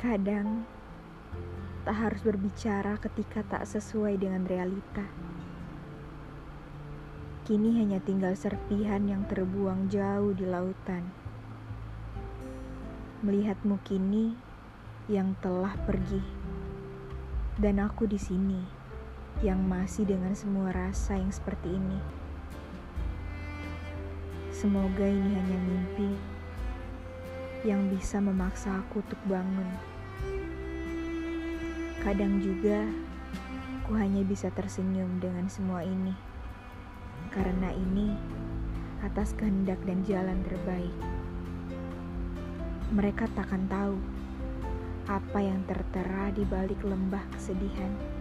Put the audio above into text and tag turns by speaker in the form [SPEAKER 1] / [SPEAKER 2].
[SPEAKER 1] Kadang tak harus berbicara ketika tak sesuai dengan realita. Kini hanya tinggal serpihan yang terbuang jauh di lautan. Melihatmu kini yang telah pergi, dan aku di sini yang masih dengan semua rasa yang seperti ini. Semoga ini hanya yang bisa memaksa aku untuk bangun. Kadang juga ku hanya bisa tersenyum dengan semua ini, karena ini atas kehendak dan jalan terbaik. Mereka takkan tahu apa yang tertera di balik lembah kesedihan.